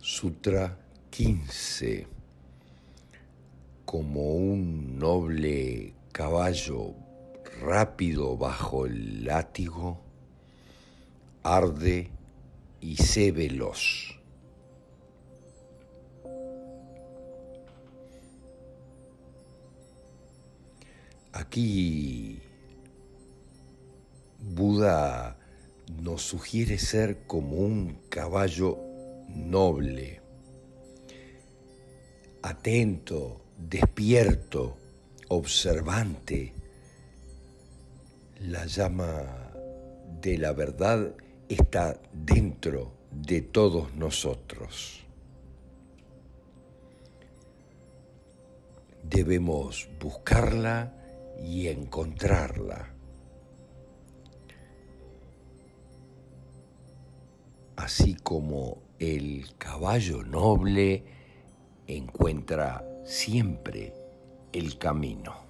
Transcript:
Sutra 15. Como un noble caballo rápido bajo el látigo, arde y sé veloz. Aquí Buda nos sugiere ser como un caballo noble, atento, despierto, observante. La llama de la verdad está dentro de todos nosotros. Debemos buscarla y encontrarla. Así como el caballo noble encuentra siempre el camino.